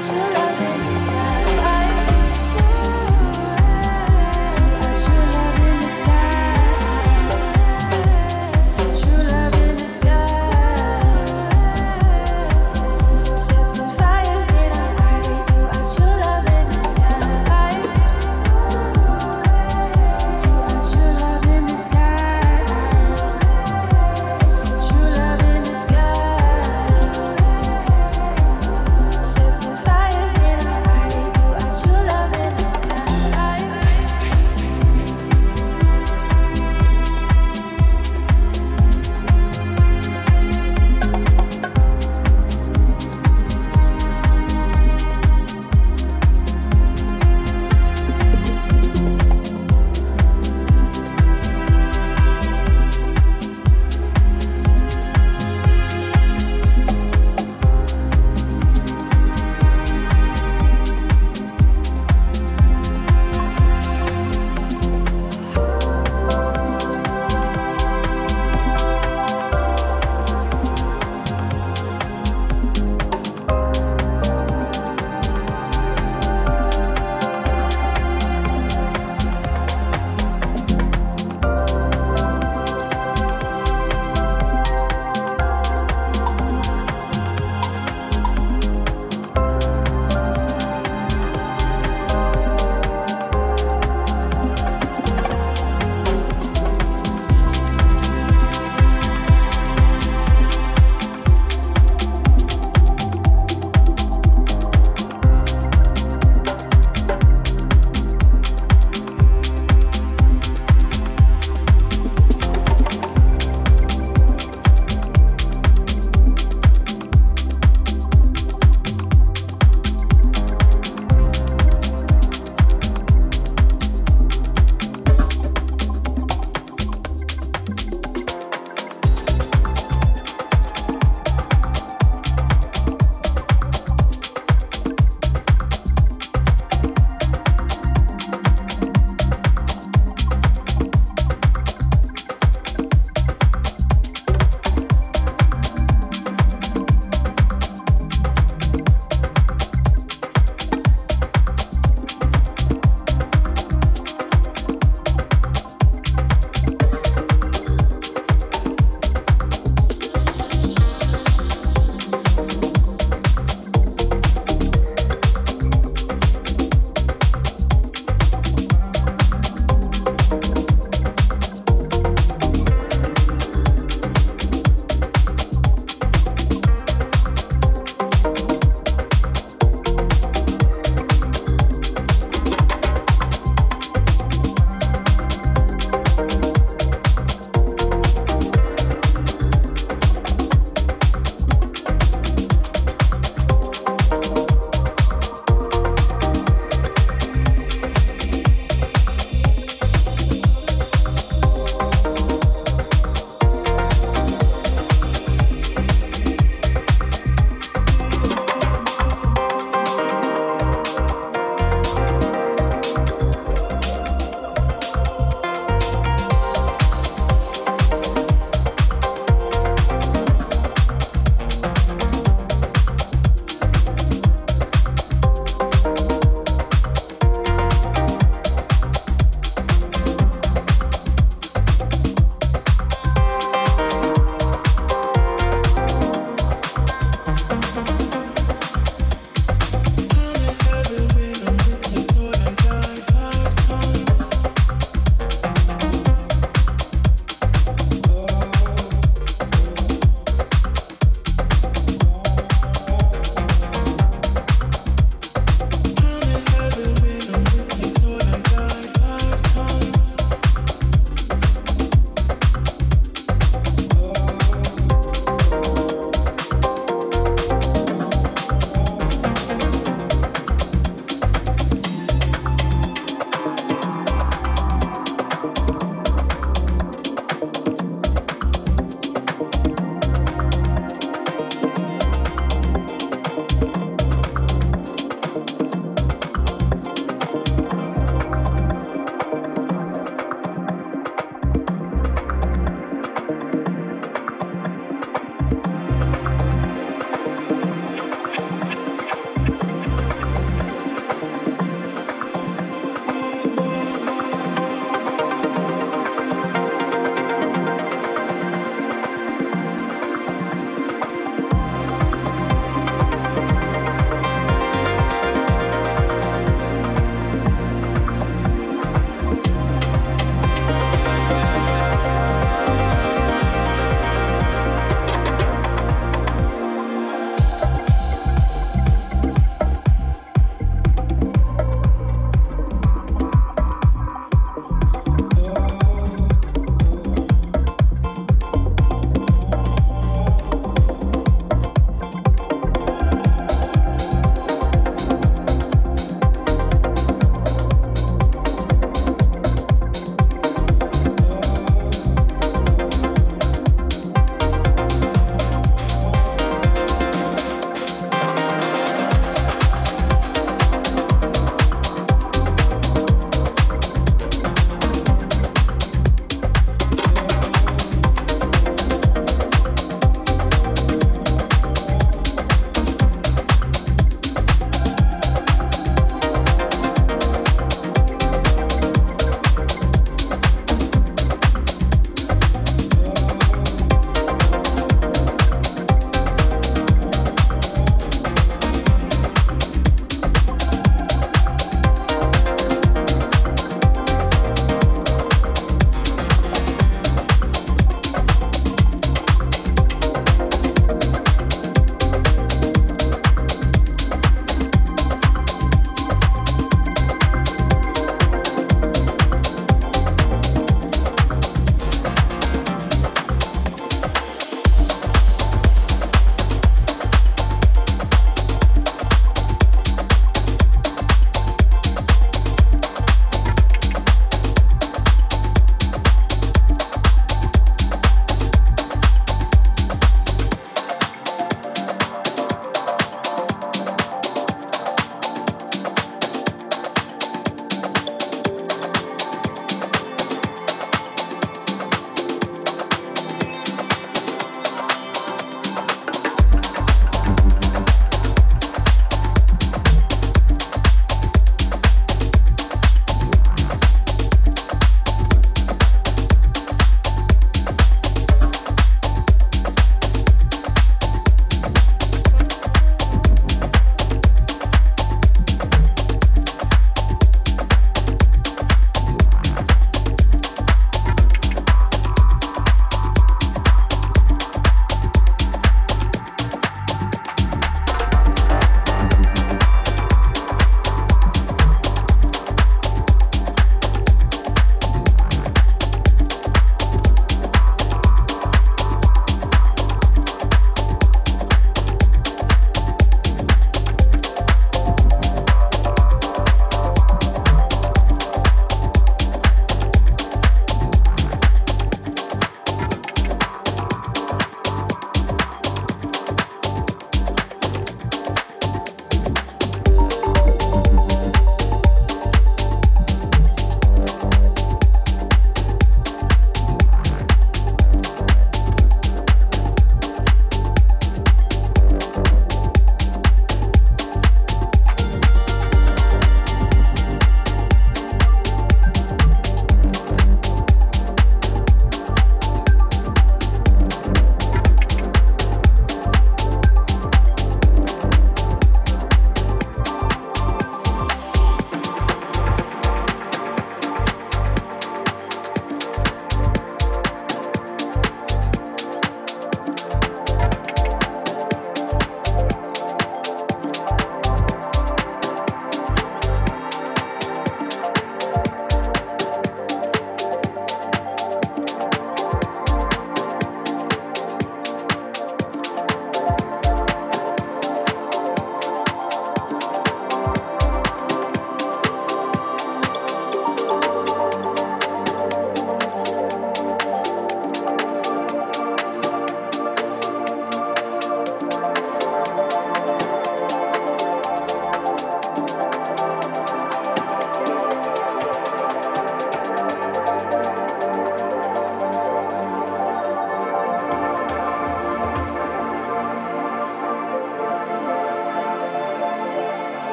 such love it.